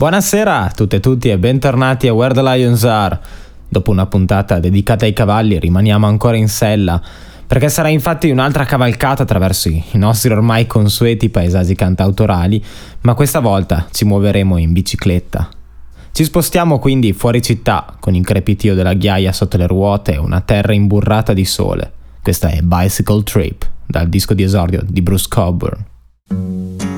Buonasera a tutte e tutti e bentornati a Where the Lions Are. Dopo una puntata dedicata ai cavalli rimaniamo ancora in sella, perché sarà infatti un'altra cavalcata attraverso i nostri ormai consueti paesaggi cantautorali, ma questa volta ci muoveremo in bicicletta. Ci spostiamo quindi fuori città con il crepitio della ghiaia sotto le ruote e una terra imburrata di sole. Questa è Bicycle Trip, dal disco di esordio di Bruce Coburn.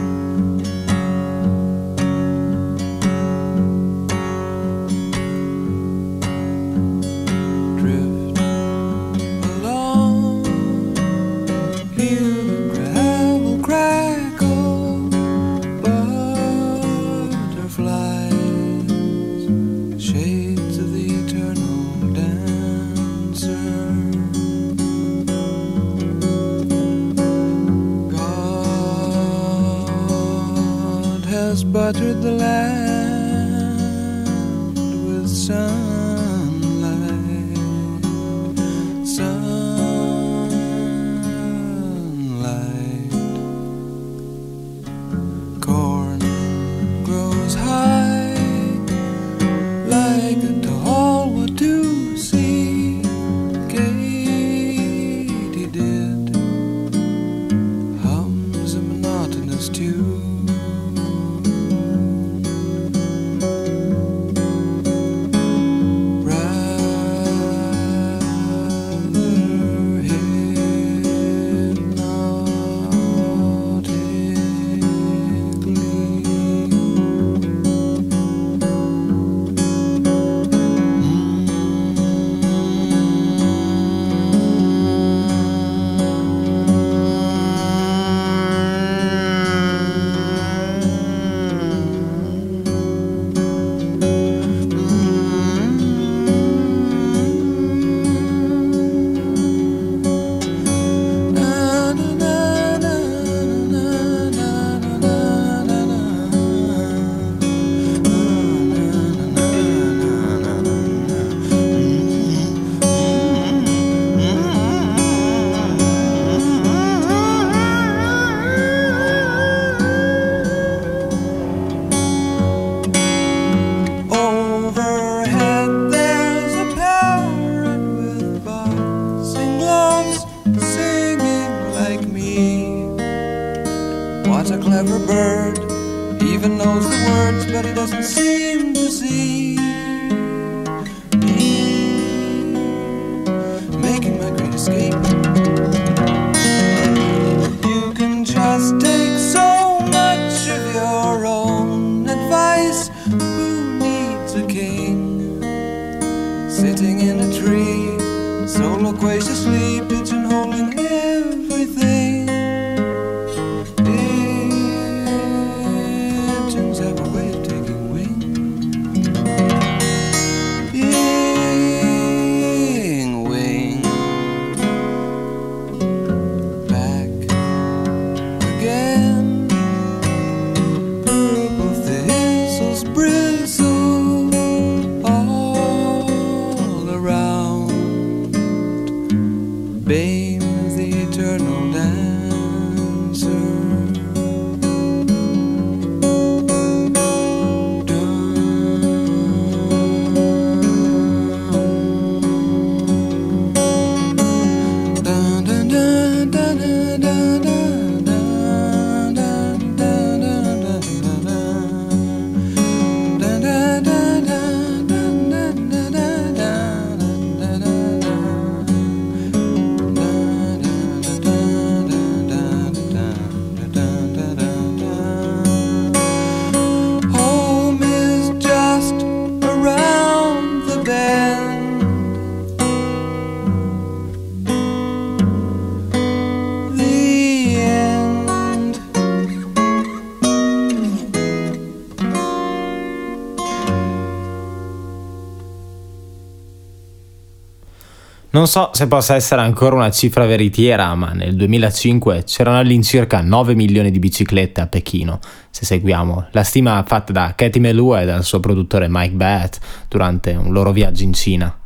Non so se possa essere ancora una cifra veritiera, ma nel 2005 c'erano all'incirca 9 milioni di biciclette a Pechino, se seguiamo la stima fatta da Katie Melua e dal suo produttore Mike Batt durante un loro viaggio in Cina.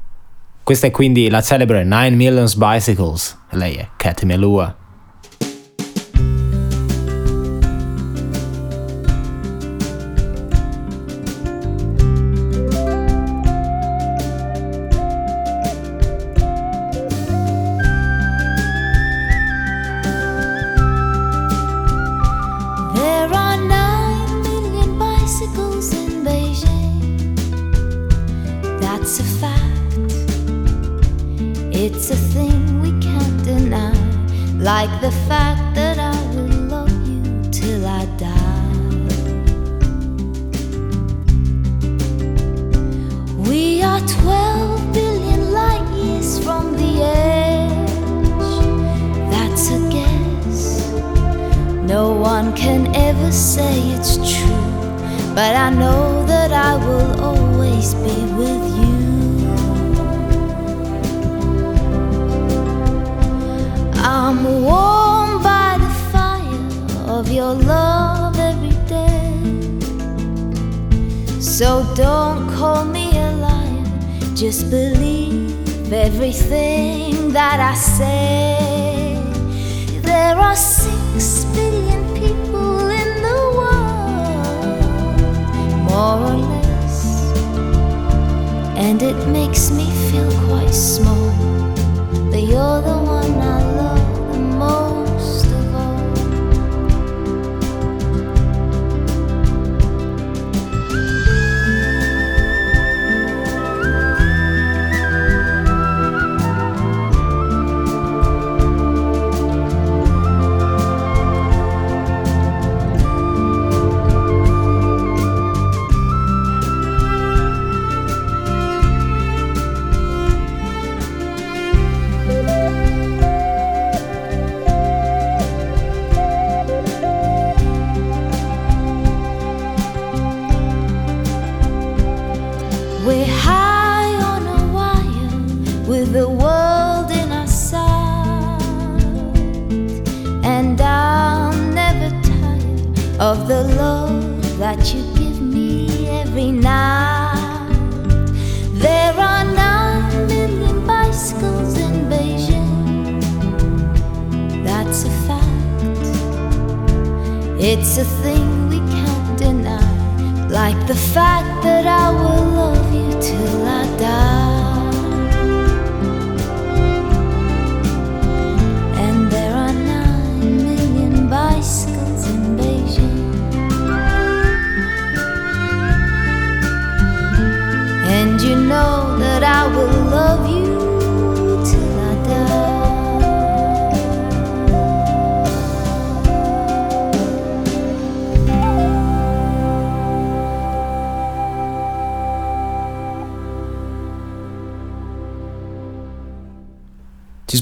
Questa è quindi la celebre 9 Millions Bicycles, lei è Katie Melua.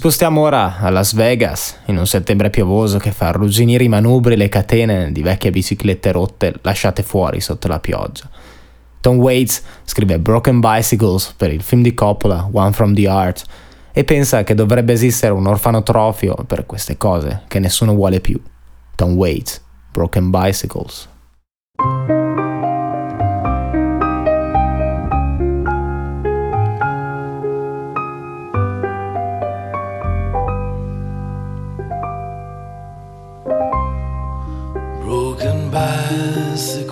Spostiamo ora a Las Vegas, in un settembre piovoso che fa arrugginire i manubri e le catene di vecchie biciclette rotte lasciate fuori sotto la pioggia. Tom Waits scrive Broken Bicycles per il film di Coppola, One from the Art, e pensa che dovrebbe esistere un orfanotrofio per queste cose che nessuno vuole più. Tom Waits, Broken Bicycles.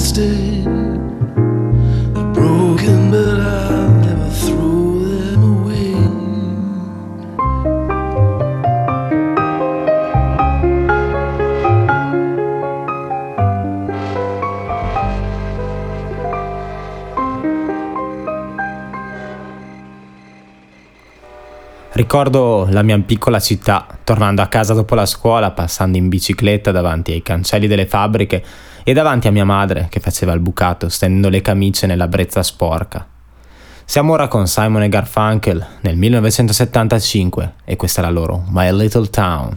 wasted, they're broken. Ricordo la mia piccola città tornando a casa dopo la scuola, passando in bicicletta davanti ai cancelli delle fabbriche e davanti a mia madre che faceva il bucato, stendendo le camicie nella brezza sporca. Siamo ora con Simon e Garfunkel nel 1975 e questa è la loro My Little Town.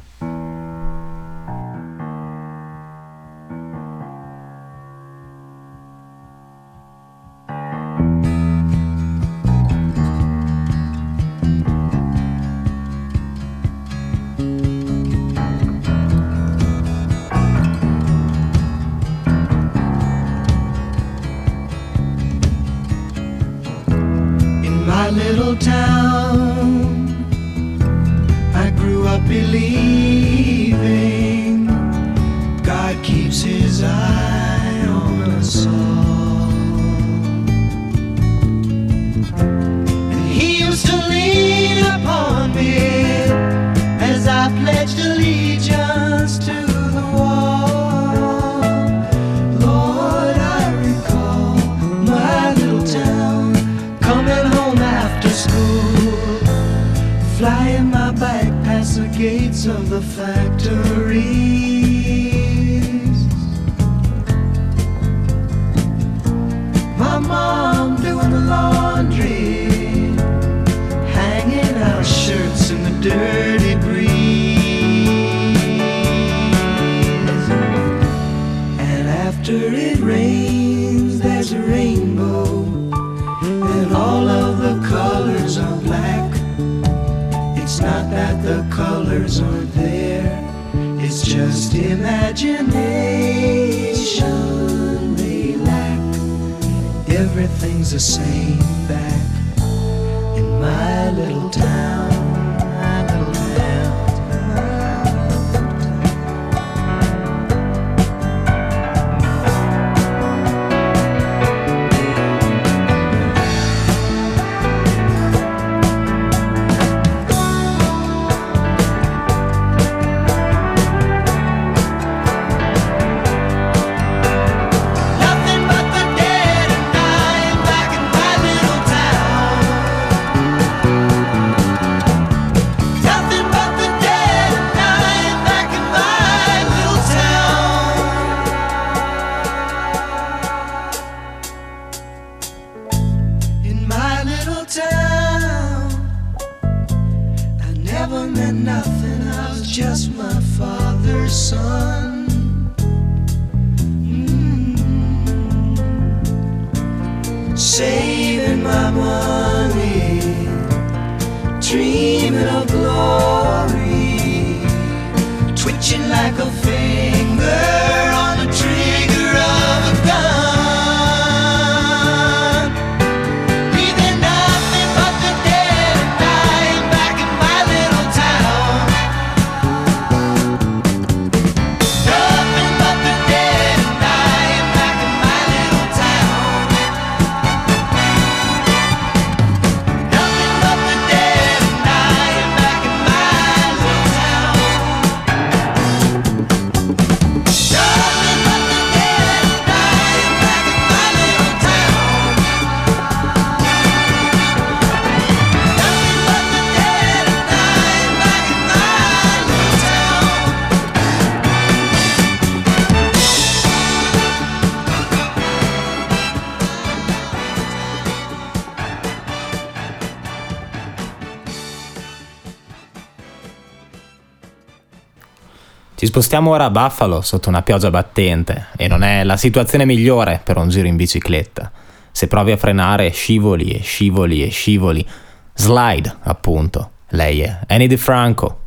Imagination, relax. Everything's the same back in my little town. spostiamo ora a Buffalo sotto una pioggia battente e non è la situazione migliore per un giro in bicicletta. Se provi a frenare scivoli e scivoli e scivoli. Slide, appunto. Lei è Annie DeFranco,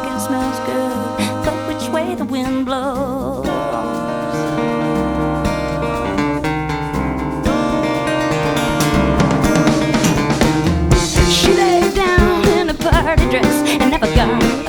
cooking smells good. Go which way the wind blows. She laid down in a party dress and never gone.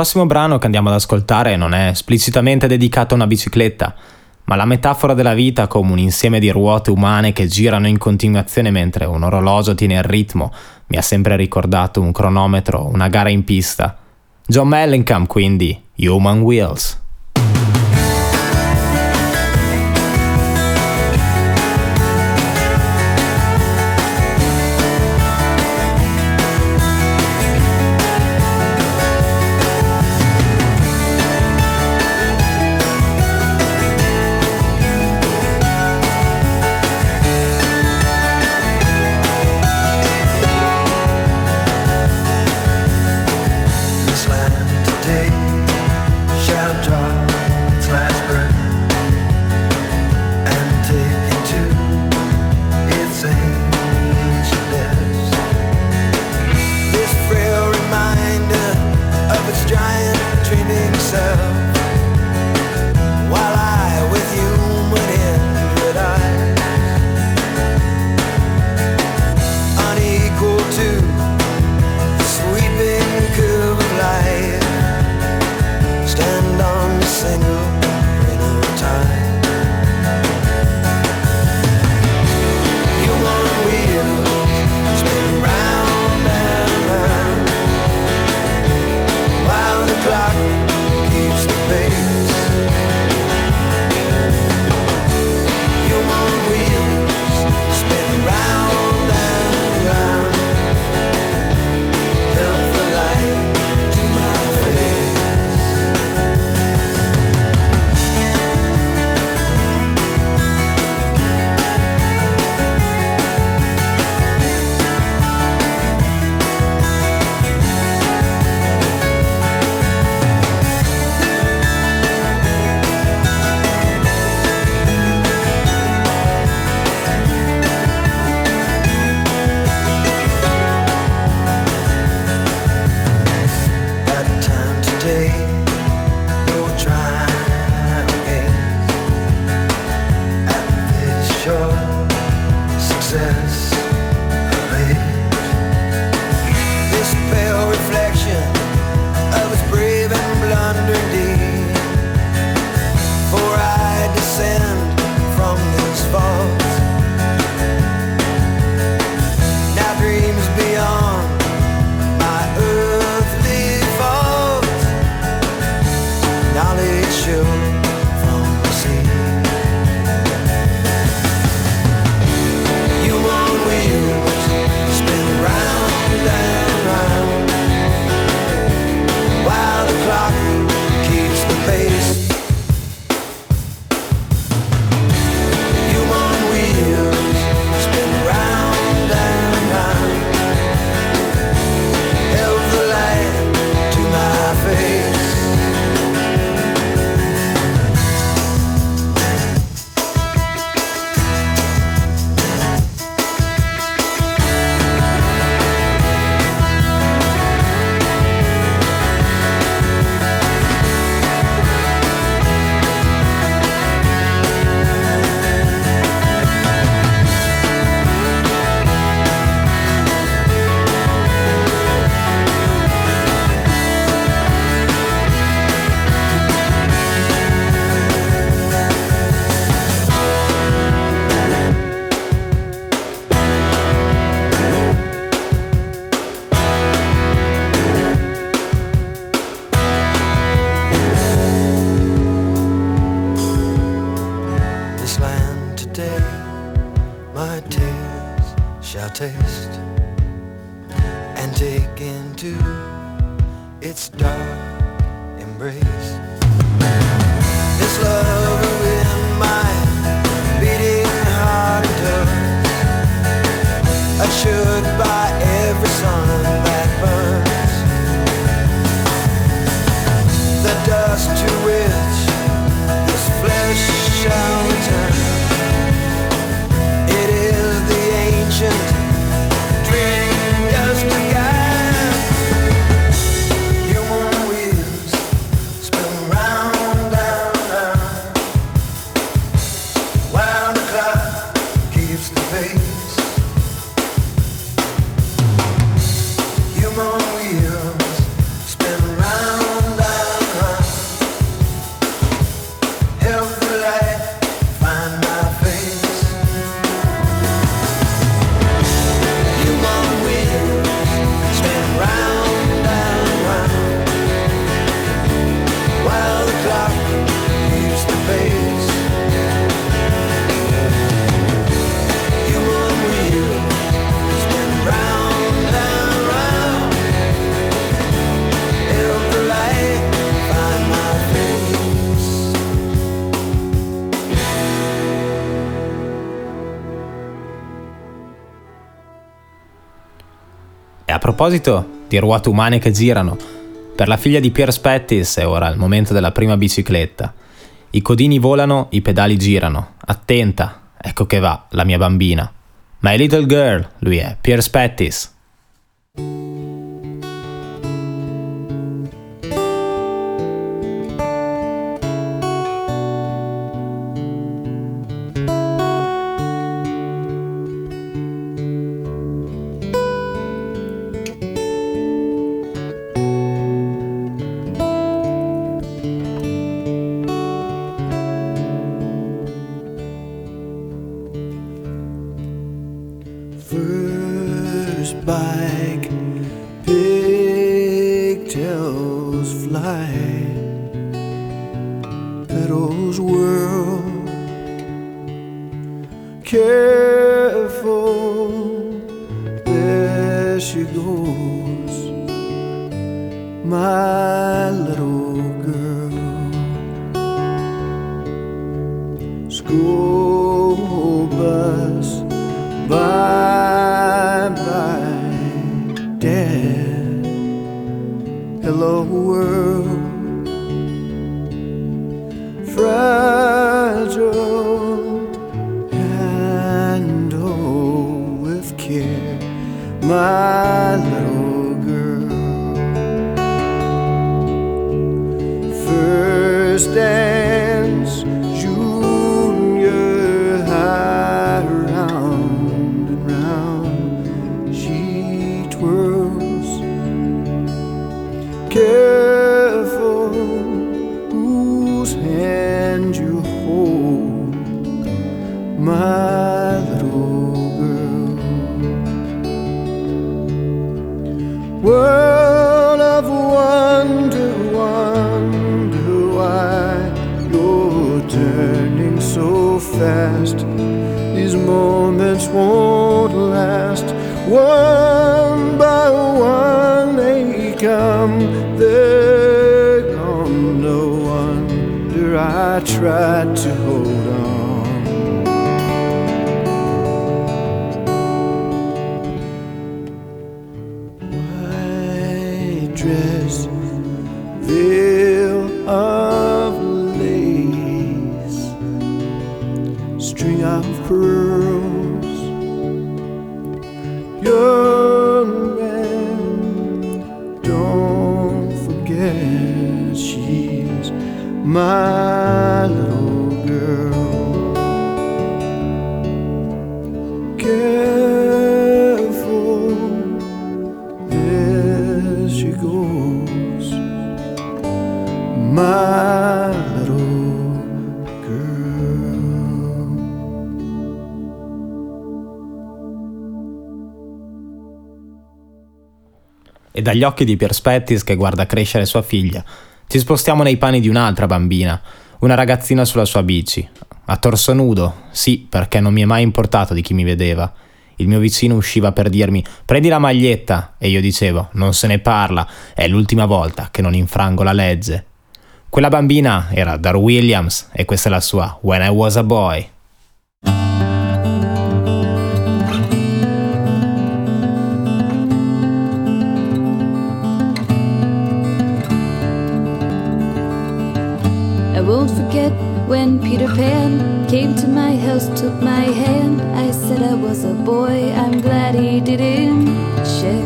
prossimo brano che andiamo ad ascoltare non è esplicitamente dedicato a una bicicletta, ma la metafora della vita come un insieme di ruote umane che girano in continuazione mentre un orologio tiene il ritmo mi ha sempre ricordato un cronometro, una gara in pista. John Mellencamp quindi, Human Wheels. myself. proposito di ruote umane che girano, per la figlia di Pier Spettis è ora il momento della prima bicicletta. I codini volano, i pedali girano. Attenta, ecco che va, la mia bambina. My little girl, lui è, Pier Spettis. Petals whirl Careful There she goes My little girl. School bus Bye-bye Hello world. of pearls. Young man, don't forget she's my. e dagli occhi di Perspettis che guarda crescere sua figlia, ci spostiamo nei panni di un'altra bambina, una ragazzina sulla sua bici, a torso nudo, sì, perché non mi è mai importato di chi mi vedeva. Il mio vicino usciva per dirmi prendi la maglietta e io dicevo non se ne parla, è l'ultima volta che non infrango la legge. Quella bambina era Dar Williams e questa è la sua When I Was a Boy. When Peter Pan came to my house, took my hand. I said I was a boy, I'm glad he didn't check.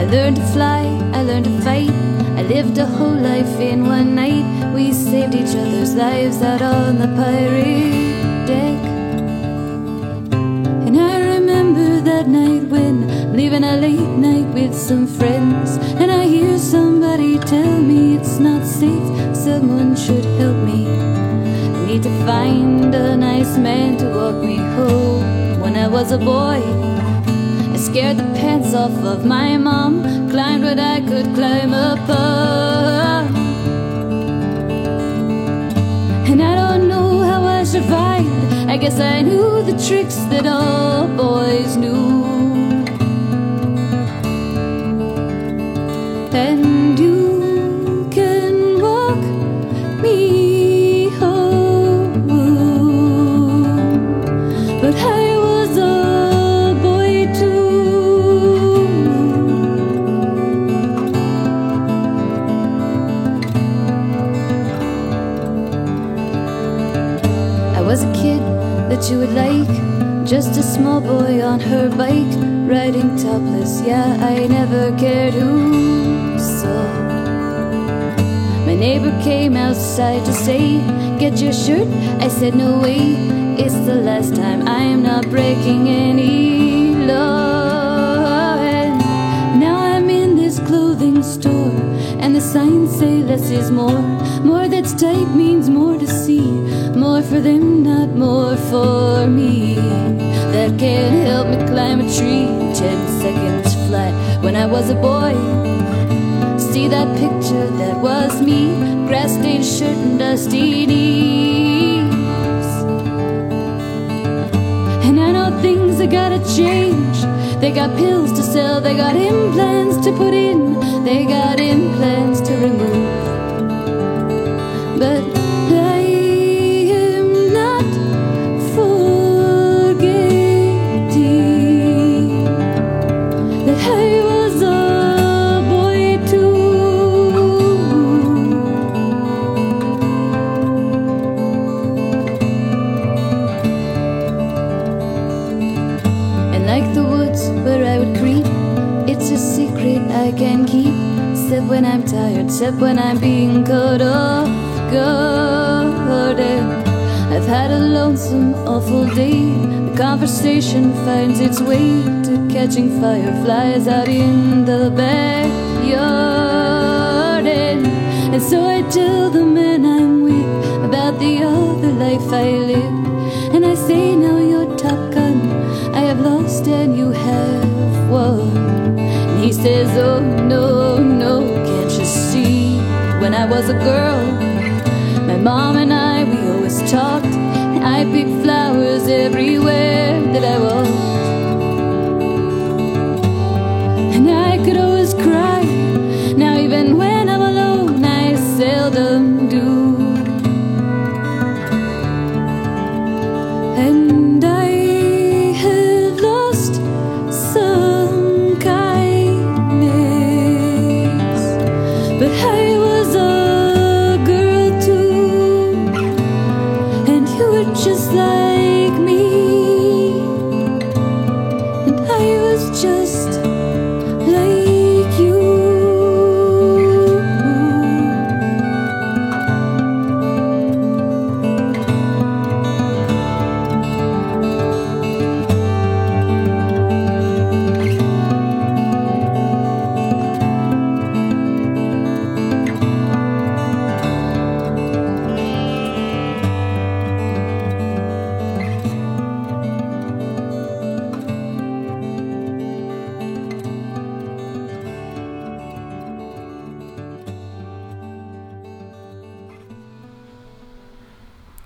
I learned to fly, I learned to fight. I lived a whole life in one night. We saved each other's lives out on the pirate deck. Remember night when leaving a late night with some friends. And I hear somebody tell me it's not safe, someone should help me. I need to find a nice man to walk me home. When I was a boy, I scared the pants off of my mom, climbed what I could climb upon. And I don't know how I survived. I guess I knew the tricks that all boys knew. And you would like, just a small boy on her bike, riding topless. Yeah, I never cared who saw. My neighbor came outside to say, Get your shirt. I said, No way, it's the last time. I am not breaking any law. Signs say less is more. More that's tight means more to see. More for them, not more for me. That can't help me climb a tree. Ten seconds flat when I was a boy. See that picture, that was me. Grass stained shirt and dusty knees. And I know things are gotta change. They got pills to sell, they got implants to put in, they got implants to remove. Except when I'm tired, except when I'm being cut off guard. I've had a lonesome, awful day. The conversation finds its way to catching fireflies out in the backyard. And so I tell the man I'm with about the other life I live. And I say, now you're Top Gun. I have lost and you have won. And he says, Oh no, was a girl, my mom and I, we always talked. I picked flowers everywhere that I walked.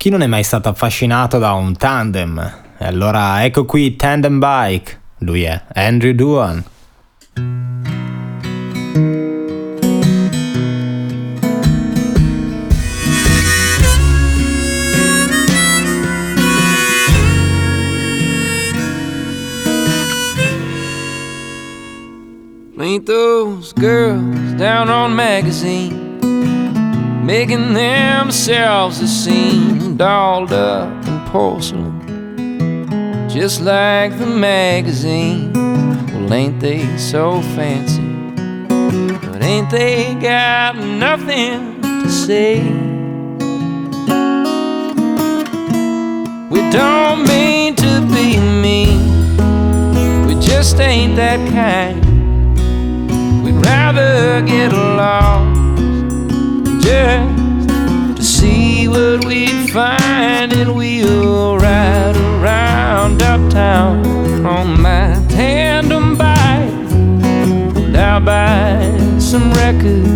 Chi non è mai stato affascinato da un tandem? E allora ecco qui Tandem Bike. Lui è Andrew Duan. Ain't those girls down on magazine making themselves a scene dolled up in porcelain just like the magazine. Well ain't they so fancy? But ain't they got nothing to say? We don't mean to be mean. We just ain't that kind. We'd rather get lost just to see what we'd find, and we'll ride around uptown on my tandem bike. And I'll buy some records,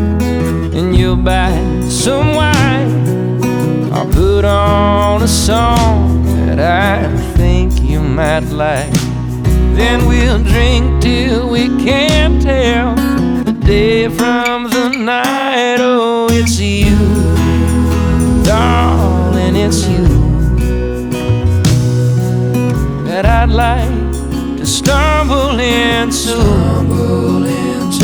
and you'll buy some wine. I'll put on a song that I think you might like. Then we'll drink till we can't tell the day from the night. Oh, it's you, darling, it's you. That I'd like to stumble into. Darling, it's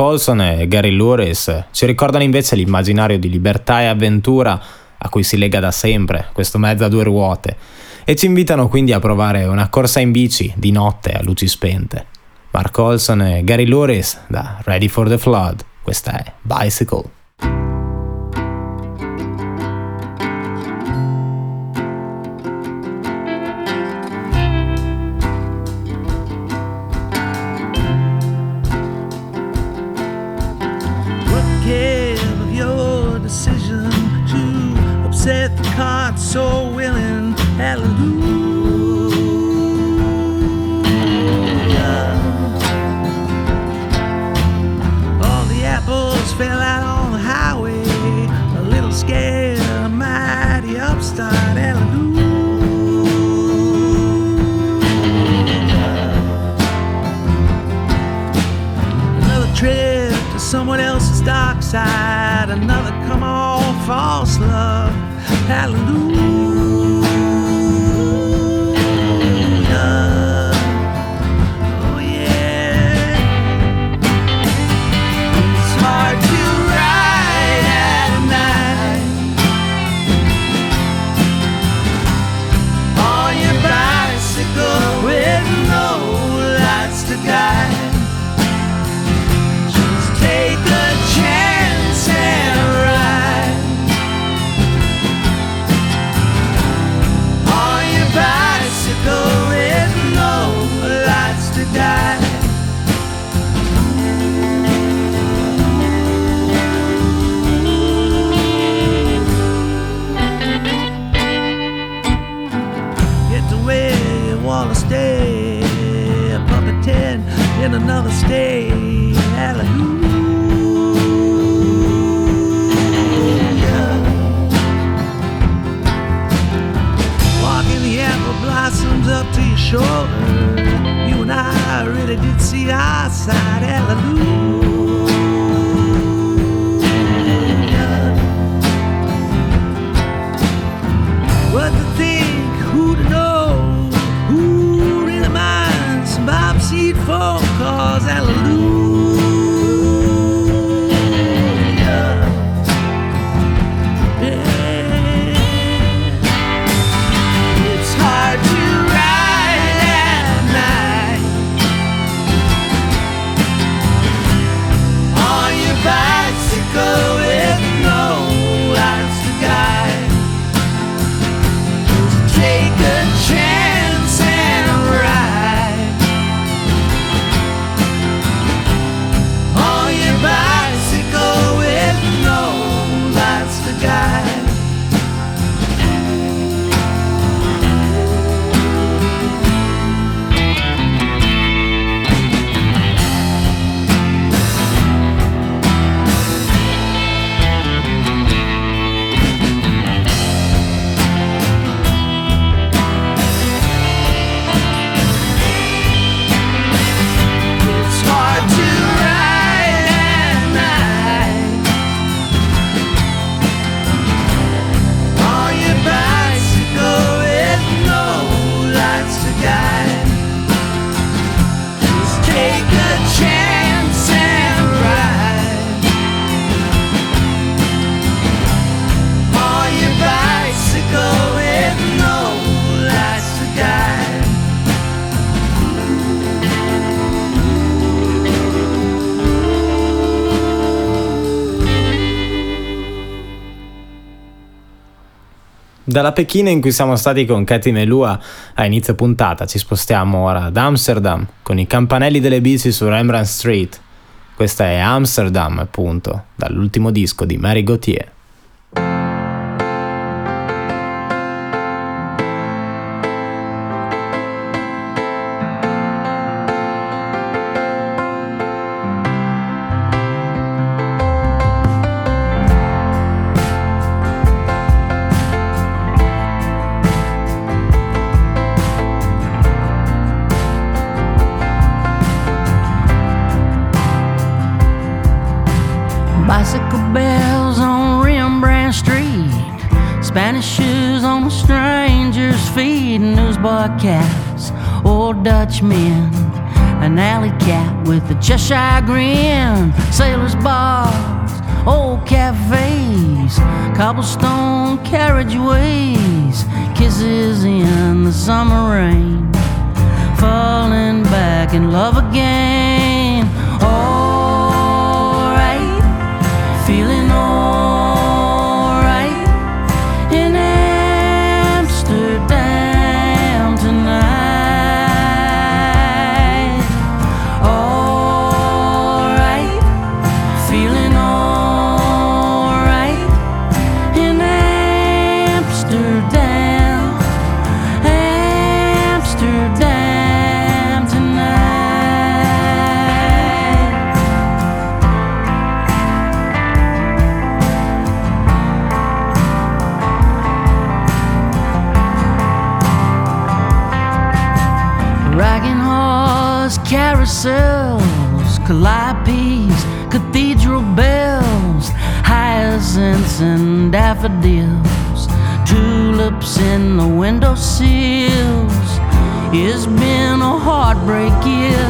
Mark Olson e Gary Lewis ci ricordano invece l'immaginario di libertà e avventura a cui si lega da sempre questo mezzo a due ruote e ci invitano quindi a provare una corsa in bici di notte a luci spente. Mark Olson e Gary Lewis da Ready for the Flood, questa è Bicycle. someone else's dark side, another come on false love. Hallelujah. da Pechino in cui siamo stati con Katy Melua a inizio puntata ci spostiamo ora ad Amsterdam con i campanelli delle bici su Rembrandt Street. Questa è Amsterdam, appunto, dall'ultimo disco di Mary Gauthier. but cats Dutch men, An alley cat with a Cheshire grin. Sailors' bars, old cafes, cobblestone carriageways. Kisses in the summer rain. Falling back in love again. ourselves, Calliope's cathedral bells, hyacinths and daffodils, tulips in the window sills. It's been a heartbreak year.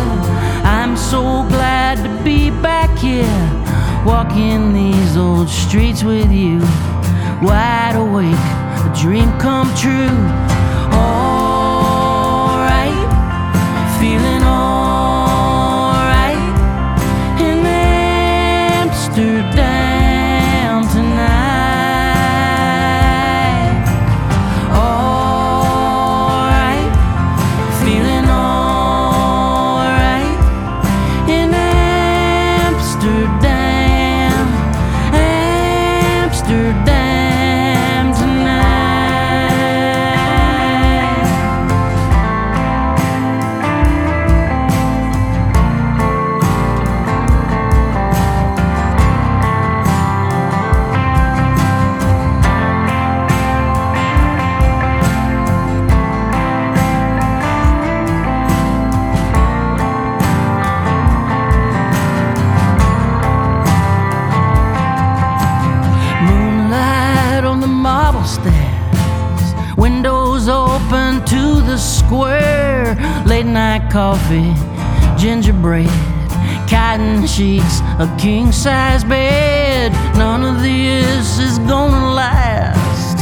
I'm so glad to be back here, walking these old streets with you, wide awake, a dream come true. Oh, Amsterdam a king size bed. None of this is gonna last.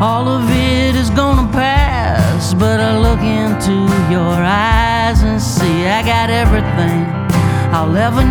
All of it is gonna pass. But I look into your eyes and see I got everything I'll ever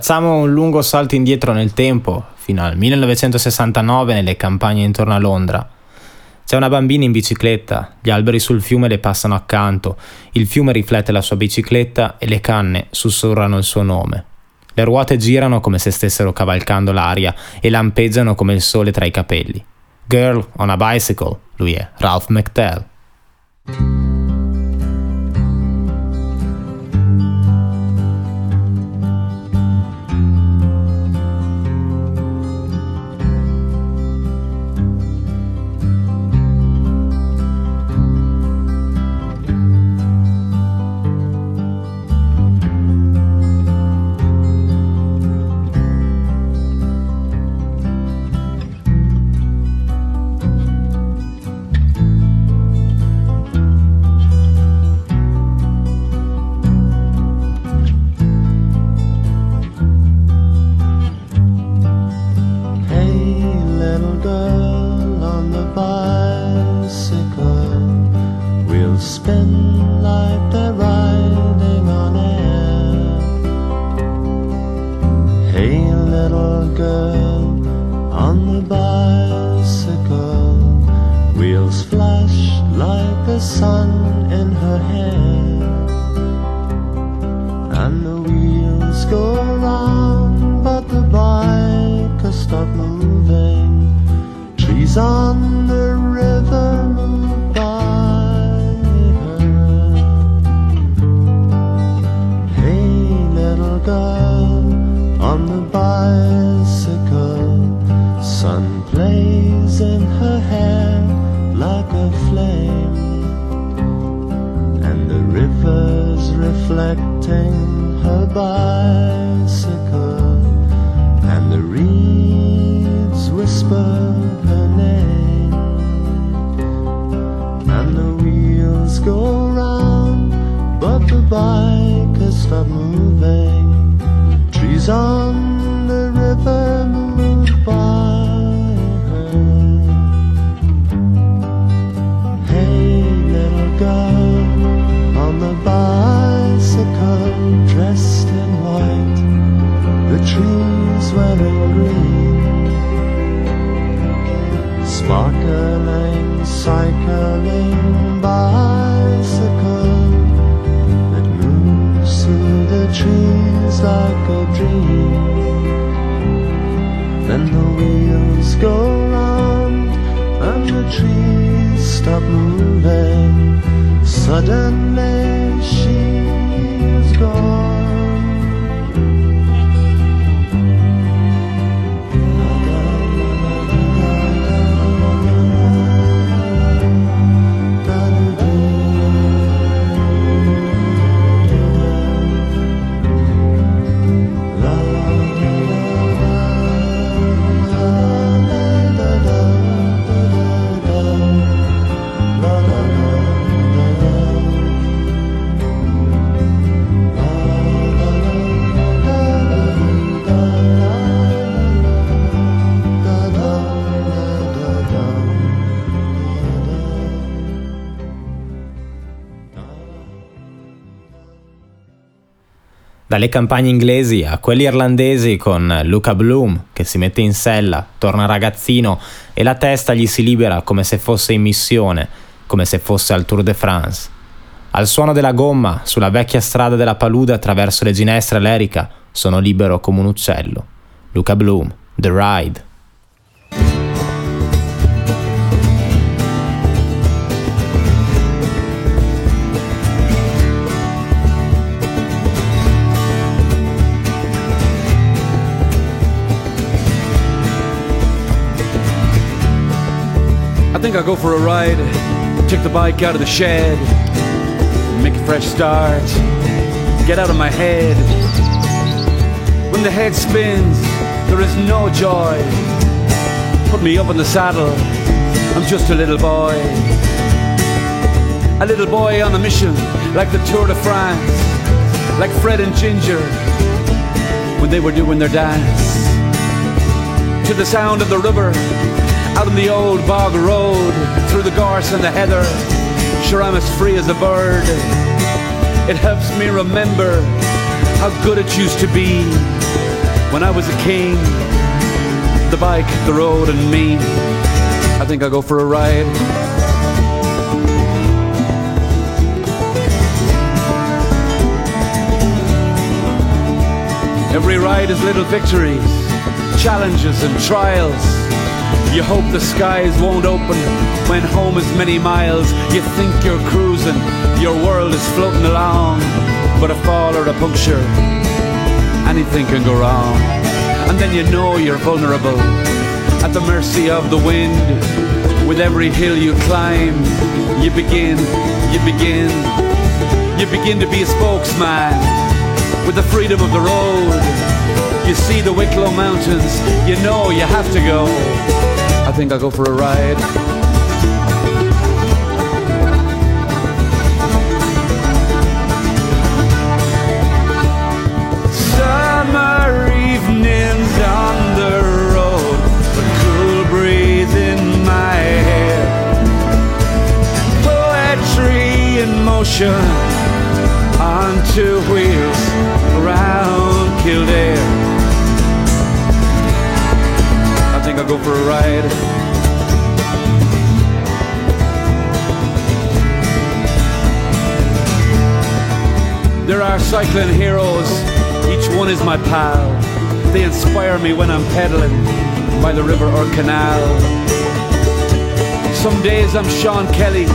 Facciamo un lungo salto indietro nel tempo, fino al 1969 nelle campagne intorno a Londra. C'è una bambina in bicicletta, gli alberi sul fiume le passano accanto, il fiume riflette la sua bicicletta e le canne sussurrano il suo nome. Le ruote girano come se stessero cavalcando l'aria e lampeggiano come il sole tra i capelli. Girl on a bicycle, lui è Ralph McTell. Then the wheels go round and the trees stop moving. Suddenly she's gone. Dalle campagne inglesi a quelli irlandesi con Luca Bloom che si mette in sella, torna ragazzino e la testa gli si libera come se fosse in missione, come se fosse al Tour de France. Al suono della gomma, sulla vecchia strada della palude attraverso le ginestre l'Erica, sono libero come un uccello. Luca Bloom, The Ride. Think I'll go for a ride, take the bike out of the shed, make a fresh start, get out of my head. When the head spins, there is no joy. Put me up in the saddle, I'm just a little boy. A little boy on a mission, like the Tour de France, like Fred and Ginger, when they were doing their dance. To the sound of the river, out on the old bog road, through the gorse and the heather, sure I'm as free as a bird. It helps me remember how good it used to be when I was a king. The bike, the road, and me. I think I'll go for a ride. Every ride is little victories, challenges, and trials. You hope the skies won't open when home is many miles. You think you're cruising, your world is floating along. But a fall or a puncture, anything can go wrong. And then you know you're vulnerable, at the mercy of the wind. With every hill you climb, you begin, you begin, you begin to be a spokesman. With the freedom of the road, you see the Wicklow Mountains, you know you have to go. I think I'll go for a ride. Summer evenings on the road, the cool breeze in my hair, poetry in motion on two wheels around Kildare. Go for a ride. There are cycling heroes, each one is my pal. They inspire me when I'm pedaling by the river or canal. Some days I'm Sean Kelly,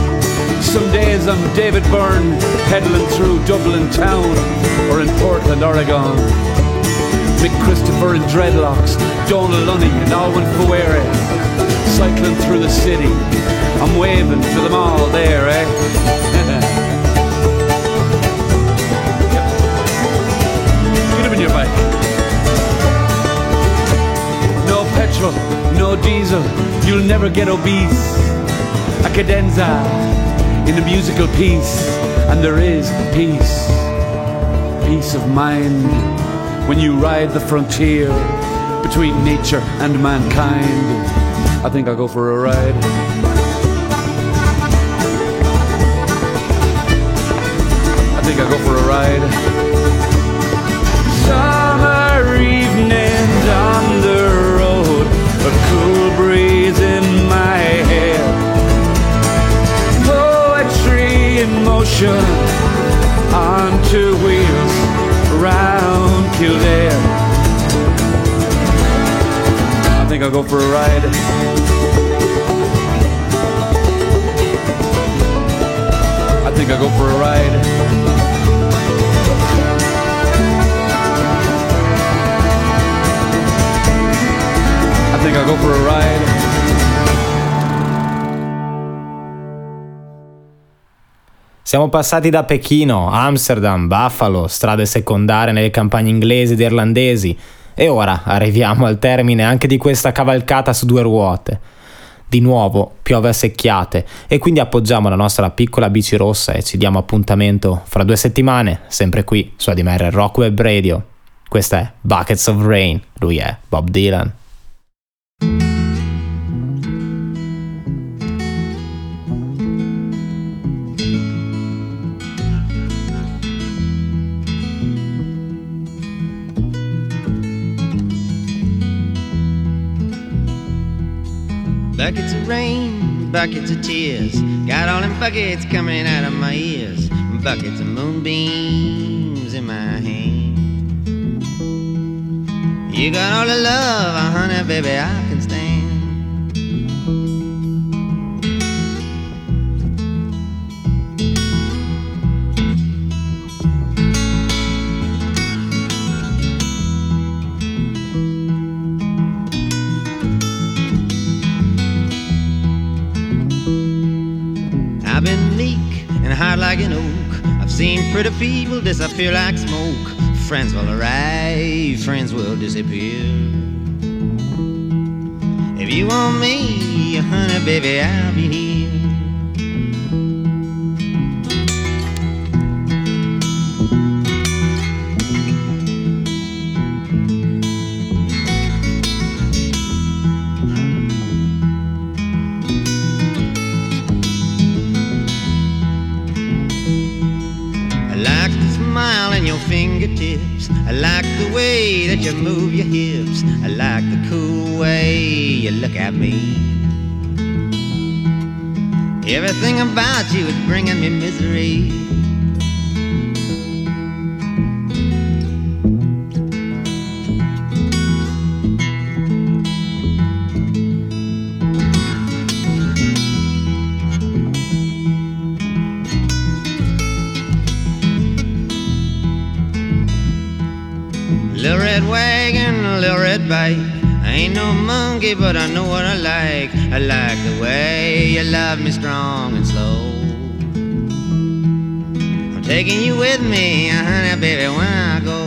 some days I'm David Byrne, pedaling through Dublin town or in Portland, Oregon. Mic Christopher and Dreadlocks, John Lunny and Alwyn Fuere. Cycling through the city, I'm waving to them all there, eh? Get up in your bike. No petrol, no diesel, you'll never get obese. A cadenza in a musical piece, and there is peace, peace of mind when you ride the frontier between nature and mankind. I think I'll go for a ride. I think I'll go for a ride. Summer evenings on the road, a cool breeze in my hair. Poetry in motion on two wheels around Kildare. I think I'll go for a ride. I think I'll go for a ride. I think I'll go for a ride. Siamo passati da Pechino, Amsterdam, Buffalo, strade secondarie nelle campagne inglesi ed irlandesi e ora arriviamo al termine anche di questa cavalcata su due ruote. Di nuovo piove a secchiate e quindi appoggiamo la nostra piccola bici rossa e ci diamo appuntamento fra due settimane, sempre qui su ADMR Rock Web Radio. Questa è Buckets of Rain, lui è Bob Dylan. Buckets of rain, buckets of tears. Got all them buckets coming out of my ears. Buckets of moonbeams in my hand. You got all the love, honey, baby, I can hard like an oak. I've seen pretty people disappear like smoke. Friends will arrive, friends will disappear. If you want me, honey, baby, I'll be here. Fingertips. I like the way that you move your hips. I like the cool way you look at me. Everything about you is bringing me misery. Red wagon, little red bike. I ain't no monkey, but I know what I like. I like the way you love me strong and slow. I'm taking you with me, uh-huh, honey, baby, when I go.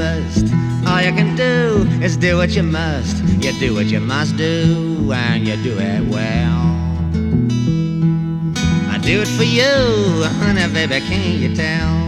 Bust. All you can do is do what you must. You do what you must do, and you do it well. I do it for you, honey, baby, can't you tell?